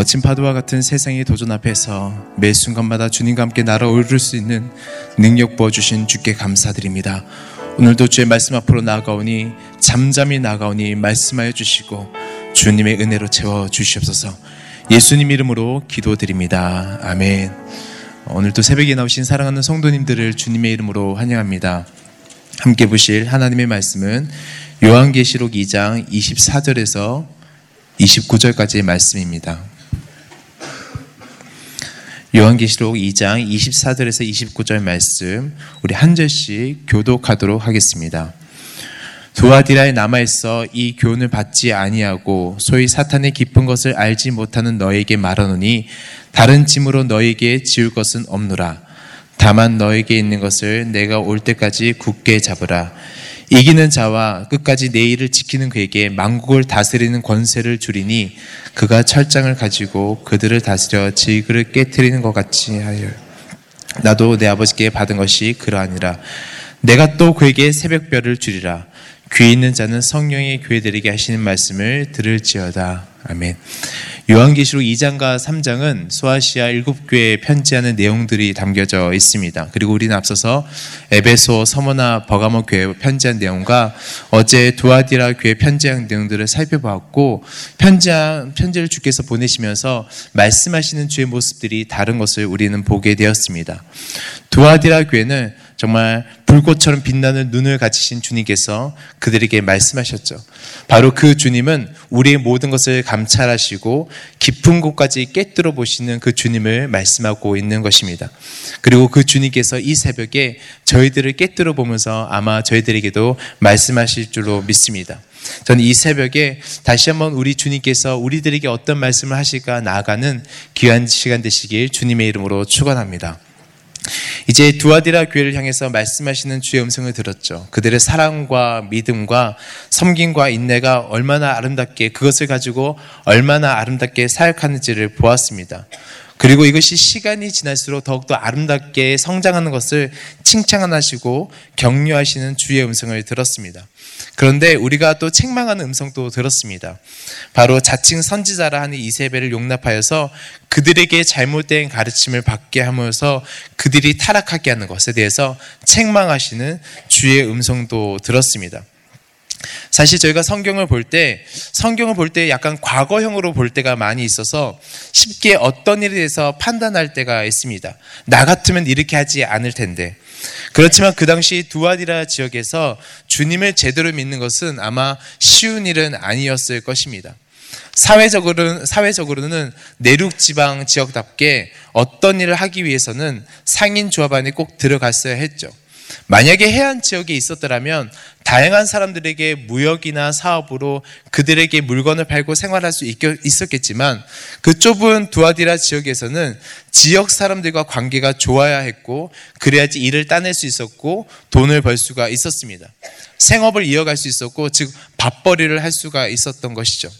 거친 파도와 같은 세상의 도전 앞에서 매 순간마다 주님과 함께 날아오를 수 있는 능력 부어주신 주께 감사드립니다. 오늘도 주의 말씀 앞으로 나아가오니 잠잠히 나아가오니 말씀하여 주시고 주님의 은혜로 채워 주시옵소서 예수님 이름으로 기도드립니다. 아멘. 오늘도 새벽에 나오신 사랑하는 성도님들을 주님의 이름으로 환영합니다. 함께 보실 하나님의 말씀은 요한계시록 2장 24절에서 29절까지의 말씀입니다. 요한계시록 2장 24절에서 29절 말씀 우리 한 절씩 교독하도록 하겠습니다. 두아디라에 남아 있어 이 교훈을 받지 아니하고 소위 사탄의 깊은 것을 알지 못하는 너에게 말하노니 다른 짐으로 너에게 지울 것은 없노라. 다만 너에게 있는 것을 내가 올 때까지 굳게 잡으라. 이기는 자와 끝까지 내 일을 지키는 그에게 만국을 다스리는 권세를 주리니 그가 철장을 가지고 그들을 다스려 질그를 깨뜨리는 것 같이 하여. 나도 내 아버지께 받은 것이 그러하니라. 내가 또 그에게 새벽별을 주리라. 귀 있는 자는 성령의 교회들에게 하시는 말씀을 들을지어다. 아멘. 요한계시록 2장과 3장은 소아시아 일곱 교회에 편지하는 내용들이 담겨져 있습니다. 그리고 우리는 앞서서 에베소, 서머나, 버가모 교회 편지한 내용과 어제 두아디라 교회 편지한 내용들을 살펴보았고 편지한 편지를 주께서 보내시면서 말씀하시는 주의 모습들이 다른 것을 우리는 보게 되었습니다. 두아디라 교회는 정말 불꽃처럼 빛나는 눈을 가지신 주님께서 그들에게 말씀하셨죠. 바로 그 주님은 우리의 모든 것을 감찰하시고 깊은 곳까지 깨뜨려 보시는 그 주님을 말씀하고 있는 것입니다. 그리고 그 주님께서 이 새벽에 저희들을 깨뜨려 보면서 아마 저희들에게도 말씀하실 줄로 믿습니다. 저는 이 새벽에 다시 한번 우리 주님께서 우리들에게 어떤 말씀을 하실까 나아가는 귀한 시간 되시길 주님의 이름으로 축원합니다. 이제 두아디라 교회를 향해서 말씀하시는 주의 음성을 들었죠. 그들의 사랑과 믿음과 섬김과 인내가 얼마나 아름답게 그것을 가지고 얼마나 아름답게 사역하는지를 보았습니다. 그리고 이것이 시간이 지날수록 더욱더 아름답게 성장하는 것을 칭찬하시고 격려하시는 주의 음성을 들었습니다. 그런데 우리가 또 책망하는 음성도 들었습니다. 바로 자칭 선지자라 하는 이세벨을 용납하여서 그들에게 잘못된 가르침을 받게 하면서 그들이 타락하게 하는 것에 대해서 책망하시는 주의 음성도 들었습니다. 사실 저희가 성경을 볼 때, 성경을 볼 때 약간 과거형으로 볼 때가 많이 있어서 쉽게 어떤 일에 대해서 판단할 때가 있습니다. 나 같으면 이렇게 하지 않을 텐데. 그렇지만 그 당시 두아디라 지역에서 주님을 제대로 믿는 것은 아마 쉬운 일은 아니었을 것입니다. 사회적으로는, 사회적으로는 내륙 지방 지역답게 어떤 일을 하기 위해서는 상인 조합 안에 꼭 들어갔어야 했죠. 만약에 해안 지역에 있었더라면 다양한 사람들에게 무역이나 사업으로 그들에게 물건을 팔고 생활할 수 있었겠지만 그 좁은 두아디라 지역에서는 지역 사람들과 관계가 좋아야 했고 그래야지 일을 따낼 수 있었고 돈을 벌 수가 있었습니다. 생업을 이어갈 수 있었고 즉 밥벌이를 할 수가 있었던 것이죠.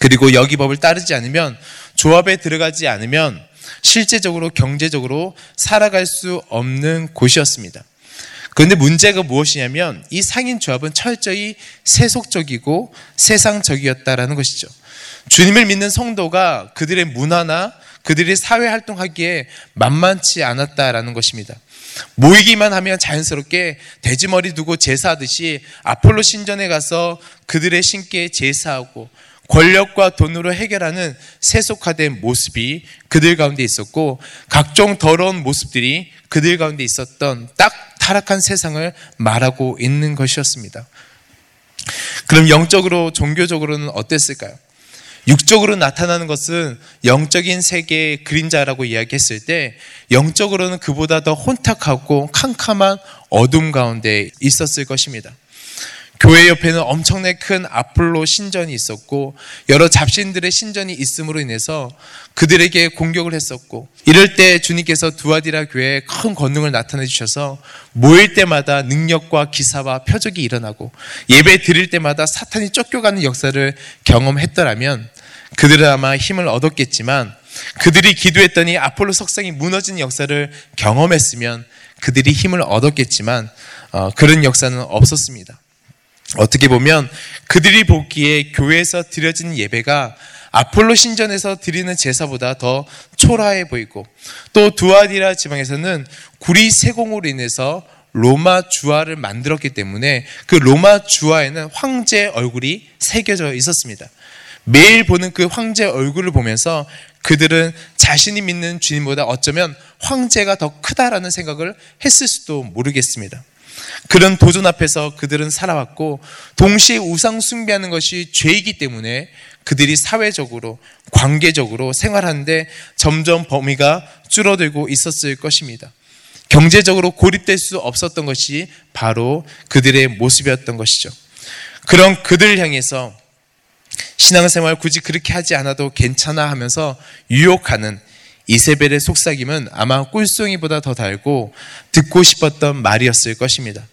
그리고 여기 법을 따르지 않으면 조합에 들어가지 않으면 실제적으로 경제적으로 살아갈 수 없는 곳이었습니다. 그런데 문제가 무엇이냐면 이 상인 조합은 철저히 세속적이고 세상적이었다라는 것이죠. 주님을 믿는 성도가 그들의 문화나 그들이 사회 활동하기에 만만치 않았다라는 것입니다. 모이기만 하면 자연스럽게 돼지머리 두고 제사하듯이 아폴로 신전에 가서 그들의 신께 제사하고 권력과 돈으로 해결하는 세속화된 모습이 그들 가운데 있었고 각종 더러운 모습들이 그들 가운데 있었던 딱 타락한 세상을 말하고 있는 것이었습니다. 그럼 영적으로, 종교적으로는 어땠을까요? 육적으로 나타나는 것은 영적인 세계의 그림자라고 이야기했을 때 영적으로는 그보다 더 혼탁하고 캄캄한 어둠 가운데 있었을 것입니다. 교회 옆에는 엄청나게 큰 아폴로 신전이 있었고 여러 잡신들의 신전이 있음으로 인해서 그들에게 공격을 했었고 이럴 때 주님께서 두아디라 교회에 큰 권능을 나타내 주셔서 모일 때마다 능력과 기사와 표적이 일어나고 예배 드릴 때마다 사탄이 쫓겨가는 역사를 경험했더라면 그들은 아마 힘을 얻었겠지만 그들이 기도했더니 아폴로 석상이 무너진 역사를 경험했으면 그들이 힘을 얻었겠지만 어, 그런 역사는 없었습니다. 어떻게 보면 그들이 보기에 교회에서 드려진 예배가 아폴로 신전에서 드리는 제사보다 더 초라해 보이고 또 두아디라 지방에서는 구리 세공으로 인해서 로마 주화를 만들었기 때문에 그 로마 주화에는 황제 얼굴이 새겨져 있었습니다. 매일 보는 그 황제 얼굴을 보면서 그들은 자신이 믿는 주님보다 어쩌면 황제가 더 크다라는 생각을 했을 수도 모르겠습니다. 그런 도전 앞에서 그들은 살아왔고 동시에 우상 숭배하는 것이 죄이기 때문에 그들이 사회적으로 관계적으로 생활하는데 점점 범위가 줄어들고 있었을 것입니다. 경제적으로 고립될 수 없었던 것이 바로 그들의 모습이었던 것이죠. 그런 그들을 향해서 신앙생활 굳이 그렇게 하지 않아도 괜찮아 하면서 유혹하는 이세벨의 속삭임은 아마 꿀송이보다 더 달고 듣고 싶었던 말이었을 것입니다.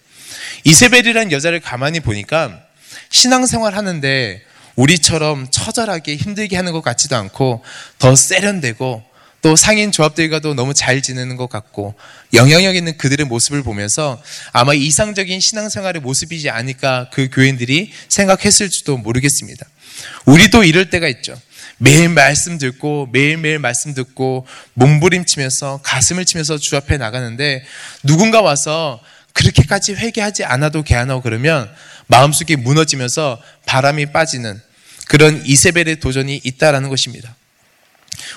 이세벨이란 여자를 가만히 보니까 신앙생활 하는데 우리처럼 처절하게 힘들게 하는 것 같지도 않고 더 세련되고 또 상인 조합들과도 너무 잘 지내는 것 같고 영향력 있는 그들의 모습을 보면서 아마 이상적인 신앙생활의 모습이지 않을까 그 교인들이 생각했을지도 모르겠습니다. 우리도 이럴 때가 있죠. 매일 말씀 듣고 매일매일 말씀 듣고 몸부림치면서 가슴을 치면서 주 앞에 나가는데 누군가 와서 그렇게까지 회개하지 않아도 개안하고 그러면 마음속이 무너지면서 바람이 빠지는 그런 이세벨의 도전이 있다라는 것입니다.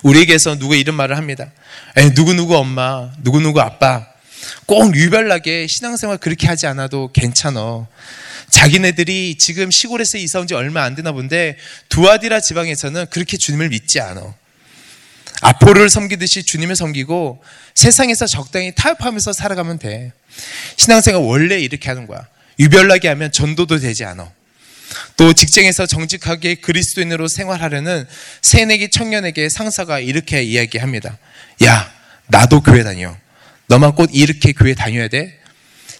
우리에게서 누구 이런 말을 합니다. 에, 누구누구 엄마, 누구누구 아빠. 꼭 유별나게 신앙생활 그렇게 하지 않아도 괜찮어. 자기네들이 지금 시골에서 이사 온 지 얼마 안 되나 본데 두아디라 지방에서는 그렇게 주님을 믿지 않아. 아포를 섬기듯이 주님을 섬기고 세상에서 적당히 타협하면서 살아가면 돼. 신앙생활 원래 이렇게 하는 거야. 유별나게 하면 전도도 되지 않아. 또 직장에서 정직하게 그리스도인으로 생활하려는 새내기 청년에게 상사가 이렇게 이야기합니다. 야, 나도 교회 다녀. 너만 꼭 이렇게 교회 다녀야 돼?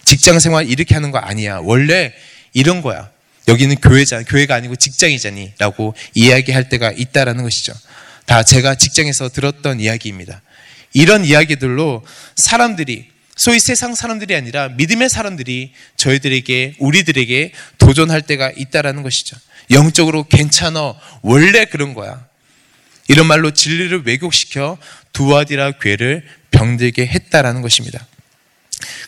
직장 생활 이렇게 하는 거 아니야. 원래 이런 거야. 여기는 교회자, 교회가 아니고 직장이잖니. 라고 이야기할 때가 있다라는 것이죠. 다 제가 직장에서 들었던 이야기입니다. 이런 이야기들로 사람들이 소위 세상 사람들이 아니라 믿음의 사람들이 저희들에게 우리들에게 도전할 때가 있다라는 것이죠. 영적으로 괜찮아 원래 그런 거야. 이런 말로 진리를 왜곡시켜 두아디라 괴를 병들게 했다라는 것입니다.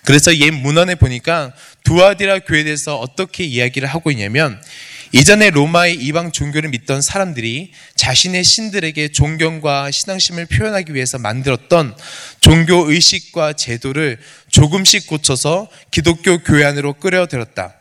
그래서 옛 문헌에 보니까 두아디라 교회에 대해서 어떻게 이야기를 하고 있냐면 이전에 로마의 이방 종교를 믿던 사람들이 자신의 신들에게 존경과 신앙심을 표현하기 위해서 만들었던 종교 의식과 제도를 조금씩 고쳐서 기독교 교회 안으로 끌어들였다.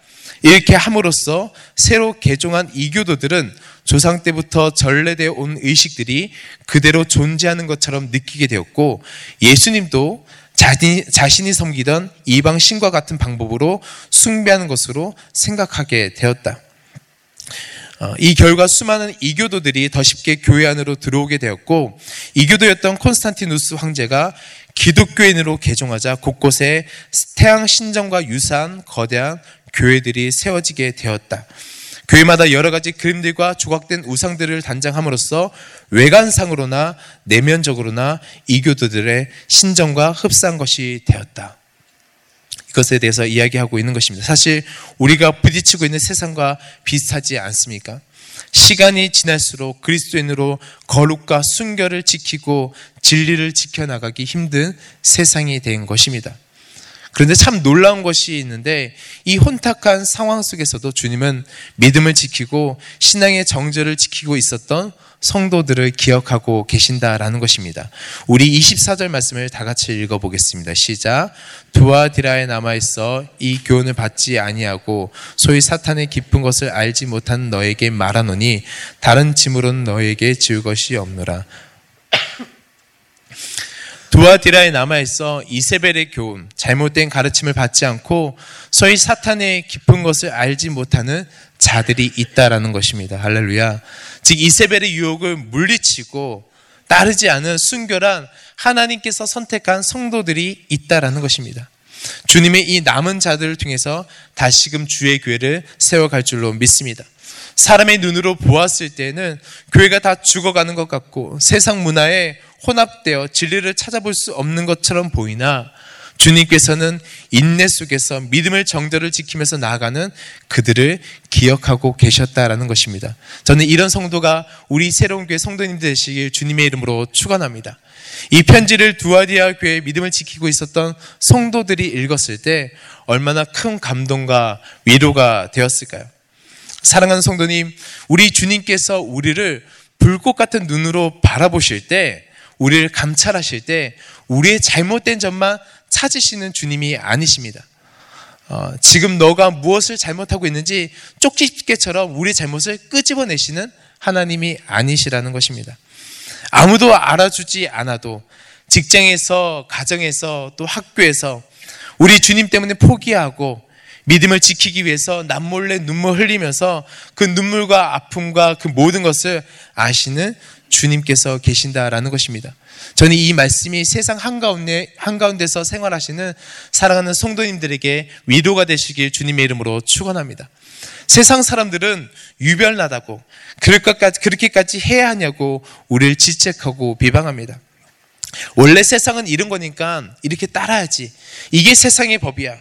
이렇게 함으로써 새로 개종한 이교도들은 조상 때부터 전래되어 온 의식들이 그대로 존재하는 것처럼 느끼게 되었고 예수님도 자신이, 자신이 섬기던 이방 신과 같은 방법으로 숭배하는 것으로 생각하게 되었다. 어, 이 결과 수많은 이교도들이 더 쉽게 교회 안으로 들어오게 되었고 이교도였던 콘스탄티누스 황제가 기독교인으로 개종하자 곳곳에 태양 신정과 유사한 거대한 교회들이 세워지게 되었다. 교회마다 여러 가지 그림들과 조각된 우상들을 단장함으로써 외관상으로나 내면적으로나 이교도들의 신정과 흡사한 것이 되었다. 이것에 대해서 이야기하고 있는 것입니다. 사실 우리가 부딪히고 있는 세상과 비슷하지 않습니까? 시간이 지날수록 그리스도인으로 거룩과 순결을 지키고 진리를 지켜나가기 힘든 세상이 된 것입니다. 그런데 참 놀라운 것이 있는데 이 혼탁한 상황 속에서도 주님은 믿음을 지키고 신앙의 정절을 지키고 있었던 성도들을 기억하고 계신다라는 것입니다. 우리 24절 말씀을 다 같이 읽어보겠습니다. 시작. 두아디라에 남아있어 이 교훈을 받지 아니하고 소위 사탄의 깊은 것을 알지 못한 너에게 말하노니 다른 짐으로는 너에게 지울 것이 없노라. 두아디라에 남아있어 이세벨의 교훈, 잘못된 가르침을 받지 않고 소위 사탄의 깊은 것을 알지 못하는 자들이 있다라는 것입니다. 할렐루야. 즉 이세벨의 유혹을 물리치고 따르지 않은 순결한 하나님께서 선택한 성도들이 있다라는 것입니다. 주님의 이 남은 자들을 통해서 다시금 주의 교회를 세워갈 줄로 믿습니다. 사람의 눈으로 보았을 때는 교회가 다 죽어가는 것 같고 세상 문화에 혼합되어 진리를 찾아볼 수 없는 것처럼 보이나 주님께서는 인내 속에서 믿음을 정절을 지키면서 나아가는 그들을 기억하고 계셨다라는 것입니다. 저는 이런 성도가 우리 새로운 교회 성도님 되시길 주님의 이름으로 축원합니다. 이 편지를 두아디아 교회 믿음을 지키고 있었던 성도들이 읽었을 때 얼마나 큰 감동과 위로가 되었을까요? 사랑하는 성도님, 우리 주님께서 우리를 불꽃 같은 눈으로 바라보실 때, 우리를 감찰하실 때, 우리의 잘못된 점만 찾으시는 주님이 아니십니다. 어, 지금 너가 무엇을 잘못하고 있는지 쪽집게처럼 우리의 잘못을 끄집어내시는 하나님이 아니시라는 것입니다. 아무도 알아주지 않아도 직장에서, 가정에서, 또 학교에서 우리 주님 때문에 포기하고 믿음을 지키기 위해서 남몰래 눈물 흘리면서 그 눈물과 아픔과 그 모든 것을 아시는 주님께서 계신다라는 것입니다. 저는 이 말씀이 세상 한가운데, 한가운데서 생활하시는 사랑하는 성도님들에게 위로가 되시길 주님의 이름으로 축원합니다. 세상 사람들은 유별나다고 그렇게까지 해야 하냐고 우리를 지책하고 비방합니다. 원래 세상은 이런 거니까 이렇게 따라야지. 이게 세상의 법이야.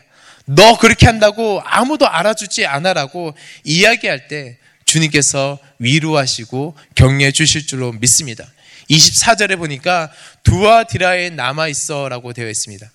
너 그렇게 한다고 아무도 알아주지 않아라고 이야기할 때 주님께서 위로하시고 격려해 주실 줄로 믿습니다. 24절에 보니까 두아디라에 남아 있어 라고 되어 있습니다.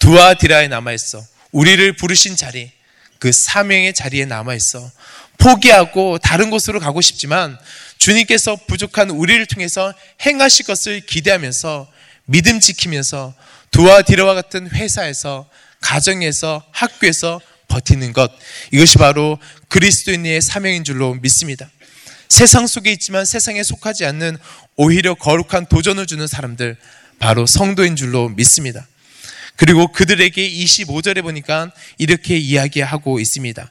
두아디라에 남아 있어. 우리를 부르신 자리, 그 사명의 자리에 남아 있어. 포기하고 다른 곳으로 가고 싶지만 주님께서 부족한 우리를 통해서 행하실 것을 기대하면서 믿음 지키면서 두아디라와 같은 회사에서 가정에서 학교에서 버티는 것 이것이 바로 그리스도인의 사명인 줄로 믿습니다. 세상 속에 있지만 세상에 속하지 않는 오히려 거룩한 도전을 주는 사람들 바로 성도인 줄로 믿습니다. 그리고 그들에게 25절에 보니까 이렇게 이야기하고 있습니다.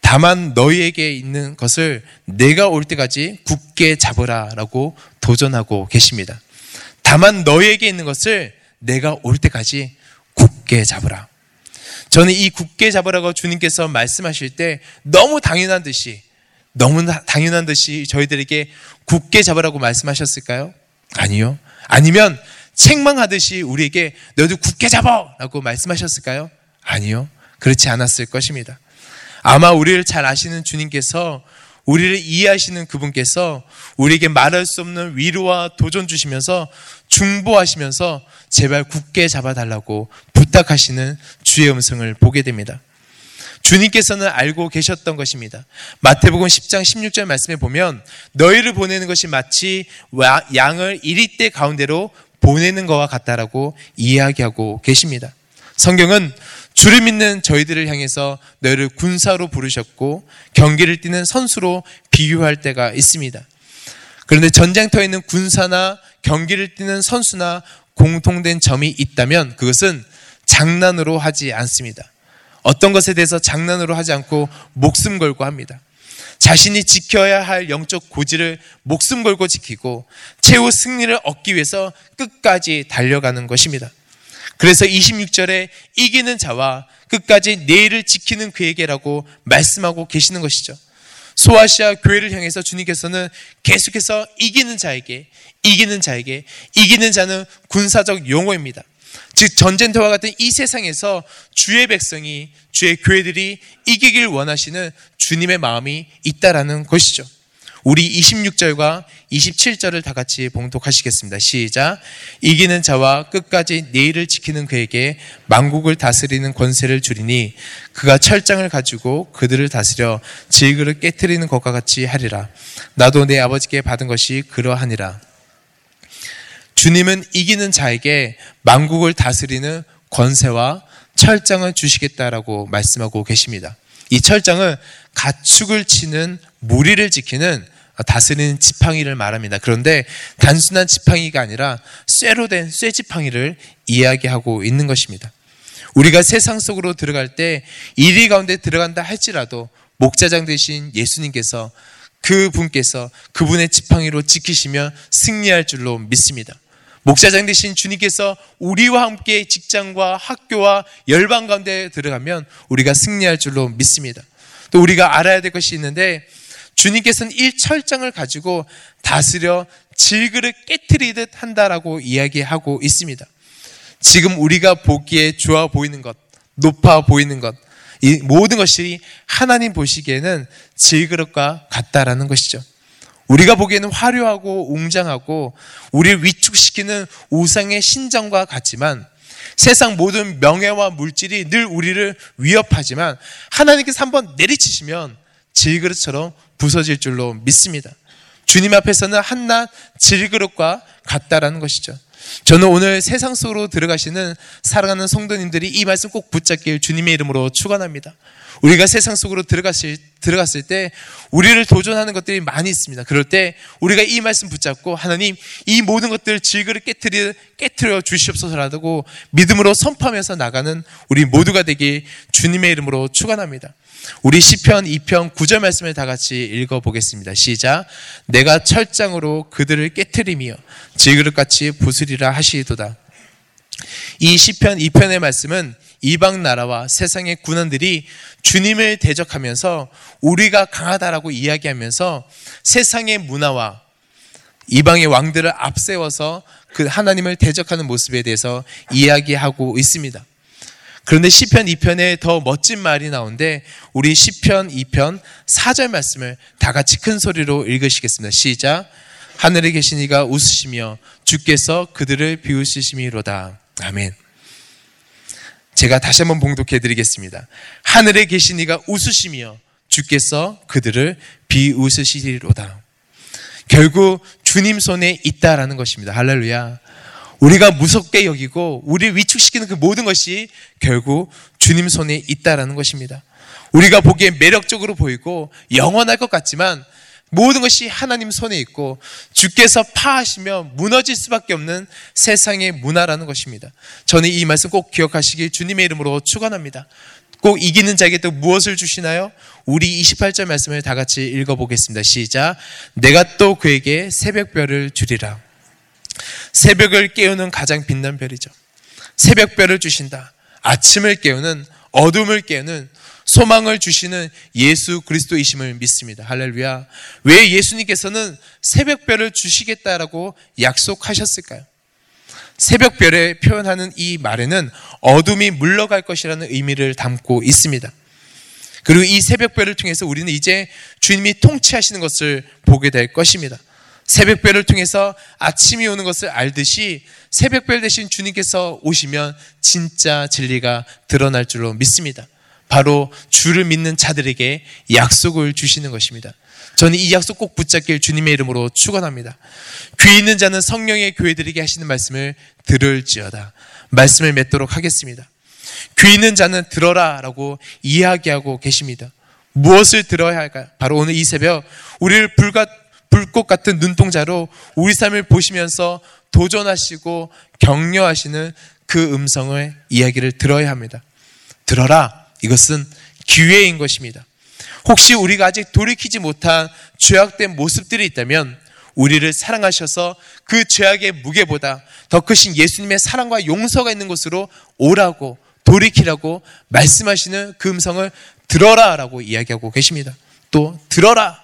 다만 너희에게 있는 것을 내가 올 때까지 굳게 잡으라 라고 도전하고 계십니다. 다만 너희에게 있는 것을 내가 올 때까지 굳게 잡으라. 저는 이 굳게 잡으라고 주님께서 말씀하실 때 너무 당연한 듯이 너무 당연한 듯이 저희들에게 굳게 잡으라고 말씀하셨을까요? 아니요. 아니면 책망하듯이 우리에게 너도 굳게 잡아! 라고 말씀하셨을까요? 아니요. 그렇지 않았을 것입니다. 아마 우리를 잘 아시는 주님께서 우리를 이해하시는 그분께서 우리에게 말할 수 없는 위로와 도전 주시면서 중보하시면서 제발 굳게 잡아달라고 부탁하시는 주의 음성을 보게 됩니다. 주님께서는 알고 계셨던 것입니다. 마태복음 10장 16절 말씀에 보면 너희를 보내는 것이 마치 양을 이리대 가운데로 보내는 것과 같다라고 이야기하고 계십니다. 성경은 주를 믿는 저희들을 향해서 너희를 군사로 부르셨고 경기를 뛰는 선수로 비유할 때가 있습니다. 그런데 전쟁터에 있는 군사나 경기를 뛰는 선수나 공통된 점이 있다면 그것은 장난으로 하지 않습니다. 어떤 것에 대해서 장난으로 하지 않고 목숨 걸고 합니다. 자신이 지켜야 할 영적 고지를 목숨 걸고 지키고 최후 승리를 얻기 위해서 끝까지 달려가는 것입니다. 그래서 26절에 이기는 자와 끝까지 내일을 지키는 그에게라고 말씀하고 계시는 것이죠. 소아시아 교회를 향해서 주님께서는 계속해서 이기는 자에게, 이기는 자에게, 이기는 자는 군사적 용어입니다. 즉, 전쟁터와 같은 이 세상에서 주의 백성이, 주의 교회들이 이기길 원하시는 주님의 마음이 있다라는 것이죠. 우리 26절과 27절을 다 같이 봉독하시겠습니다. 시작. 이기는 자와 끝까지 내일을 지키는 그에게 만국을 다스리는 권세를 주리니 그가 철장을 가지고 그들을 다스려 질그를 깨뜨리는 것과 같이 하리라. 나도 내 아버지께 받은 것이 그러하니라. 주님은 이기는 자에게 만국을 다스리는 권세와 철장을 주시겠다라고 말씀하고 계십니다. 이 철장은 가축을 치는 무리를 지키는 다스리는 지팡이를 말합니다. 그런데 단순한 지팡이가 아니라 쇠로 된 쇠지팡이를 이야기하고 있는 것입니다. 우리가 세상 속으로 들어갈 때 이리 가운데 들어간다 할지라도 목자장 되신 예수님께서 그 분께서 그분의 지팡이로 지키시며 승리할 줄로 믿습니다. 목자장 되신 주님께서 우리와 함께 직장과 학교와 열방 가운데 들어가면 우리가 승리할 줄로 믿습니다. 또 우리가 알아야 될 것이 있는데 주님께서는 이 철장을 가지고 다스려 질그릇 깨뜨리듯 한다라고 이야기하고 있습니다. 지금 우리가 보기에 좋아 보이는 것, 높아 보이는 것, 이 모든 것이 하나님 보시기에는 질그릇과 같다라는 것이죠. 우리가 보기에는 화려하고 웅장하고 우리를 위축시키는 우상의 신정과 같지만 세상 모든 명예와 물질이 늘 우리를 위협하지만 하나님께서 한번 내리치시면 질그릇처럼 부서질 줄로 믿습니다. 주님 앞에서는 한낱 질그릇과 같다라는 것이죠. 저는 오늘 세상 속으로 들어가시는 사랑하는 성도님들이 이 말씀 꼭 붙잡길 주님의 이름으로 축원합니다. 우리가 세상 속으로 들어갔을, 들어갔을 때 우리를 도전하는 것들이 많이 있습니다. 그럴 때 우리가 이 말씀 붙잡고 하나님 이 모든 것들 질그를 깨뜨려, 깨뜨려 주시옵소서라고 믿음으로 선포하면서 나가는 우리 모두가 되길 주님의 이름으로 축원합니다. 우리 시편 2편 9절 말씀을 다 같이 읽어 보겠습니다. 시작. 내가 철장으로 그들을 깨뜨리며 질그릇같이 부수리라 하시도다. 이 시편 2편의 말씀은 이방 나라와 세상의 군원들이 주님을 대적하면서 우리가 강하다라고 이야기하면서 세상의 문화와 이방의 왕들을 앞세워서 그 하나님을 대적하는 모습에 대해서 이야기하고 있습니다. 그런데 시편 2편에 더 멋진 말이 나오는데 우리 시편 2편 4절 말씀을 다 같이 큰 소리로 읽으시겠습니다. 시작. 하늘에 계신 이가 웃으시며 주께서 그들을 비우시심이로다. 아멘. 제가 다시 한번 봉독해 드리겠습니다. 하늘에 계신 이가 웃으시며 주께서 그들을 비웃으시리로다. 결국 주님 손에 있다라는 것입니다. 할렐루야. 우리가 무섭게 여기고 우리를 위축시키는 그 모든 것이 결국 주님 손에 있다라는 것입니다. 우리가 보기에 매력적으로 보이고 영원할 것 같지만 모든 것이 하나님 손에 있고 주께서 파하시면 무너질 수밖에 없는 세상의 문화라는 것입니다. 저는 이 말씀 꼭 기억하시길 주님의 이름으로 축원합니다. 꼭 이기는 자에게 또 무엇을 주시나요? 우리 28절 말씀을 다 같이 읽어보겠습니다. 시작. 내가 또 그에게 새벽별을 주리라. 새벽을 깨우는 가장 빛난 별이죠. 새벽별을 주신다. 아침을 깨우는 어둠을 깨우는 소망을 주시는 예수 그리스도이심을 믿습니다. 할렐루야. 왜 예수님께서는 새벽별을 주시겠다라고 약속하셨을까요? 새벽별에 표현하는 이 말에는 어둠이 물러갈 것이라는 의미를 담고 있습니다. 그리고 이 새벽별을 통해서 우리는 이제 주님이 통치하시는 것을 보게 될 것입니다. 새벽별을 통해서 아침이 오는 것을 알듯이 새벽별 대신 주님께서 오시면 진짜 진리가 드러날 줄로 믿습니다. 바로 주를 믿는 자들에게 약속을 주시는 것입니다. 저는 이 약속 꼭 붙잡길 주님의 이름으로 축원합니다. 귀 있는 자는 성령의 교회들에게 하시는 말씀을 들을지어다. 말씀을 맺도록 하겠습니다. 귀 있는 자는 들어라라고 이야기하고 계십니다. 무엇을 들어야 할까요? 바로 오늘 이 새벽 우리를 불과 불꽃 같은 눈동자로 우리 삶을 보시면서 도전하시고 격려하시는 그 음성을 이야기를 들어야 합니다. 들어라. 이것은 기회인 것입니다. 혹시 우리가 아직 돌이키지 못한 죄악된 모습들이 있다면 우리를 사랑하셔서 그 죄악의 무게보다 더 크신 예수님의 사랑과 용서가 있는 곳으로 오라고 돌이키라고 말씀하시는 그 음성을 들어라 라고 이야기하고 계십니다. 또 들어라.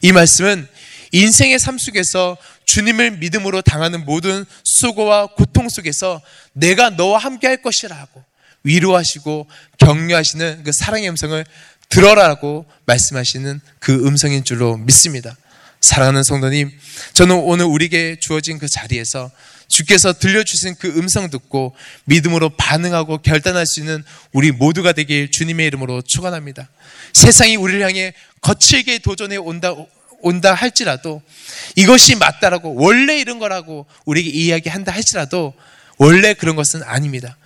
이 말씀은 인생의 삶 속에서 주님을 믿음으로 당하는 모든 수고와 고통 속에서 내가 너와 함께 할 것이라고 위로하시고 격려하시는 그 사랑의 음성을 들어라라고 말씀하시는 그 음성인 줄로 믿습니다. 사랑하는 성도님, 저는 오늘 우리에게 주어진 그 자리에서 주께서 들려주신 그 음성 듣고 믿음으로 반응하고 결단할 수 있는 우리 모두가 되길 주님의 이름으로 축원합니다. 세상이 우리를 향해 거칠게 도전해 온다 온다 할지라도 이것이 맞다라고 원래 이런 거라고 우리에게 이야기한다 할지라도 원래 그런 것은 아닙니다.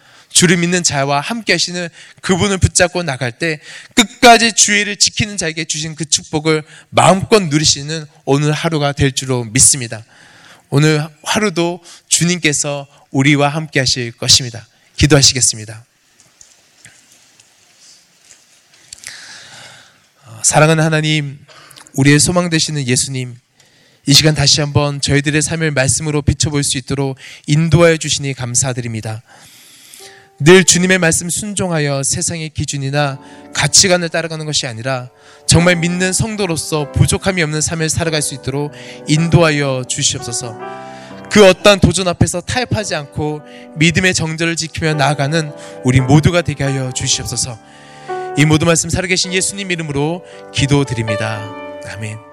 주를 믿는 자와 함께 하시는 그분을 붙잡고 나갈 때 끝까지 주의를 지키는 자에게 주신 그 축복을 마음껏 누리시는 오늘 하루가 될 줄로 믿습니다. 오늘 하루도 주님께서 우리와 함께 하실 것입니다. 기도하시겠습니다. 어, 사랑하는 하나님, 우리의 소망 되시는 예수님, 이 시간 다시 한번 저희들의 삶을 말씀으로 비춰볼 수 있도록 인도하여 주시니 감사드립니다. 늘 주님의 말씀 순종하여 세상의 기준이나 가치관을 따라가는 것이 아니라 정말 믿는 성도로서 부족함이 없는 삶을 살아갈 수 있도록 인도하여 주시옵소서. 그 어떠한 도전 앞에서 타협하지 않고 믿음의 정절을 지키며 나아가는 우리 모두가 되게 하여 주시옵소서. 이 모든 말씀 살아계신 예수님 이름으로 기도드립니다. 아멘.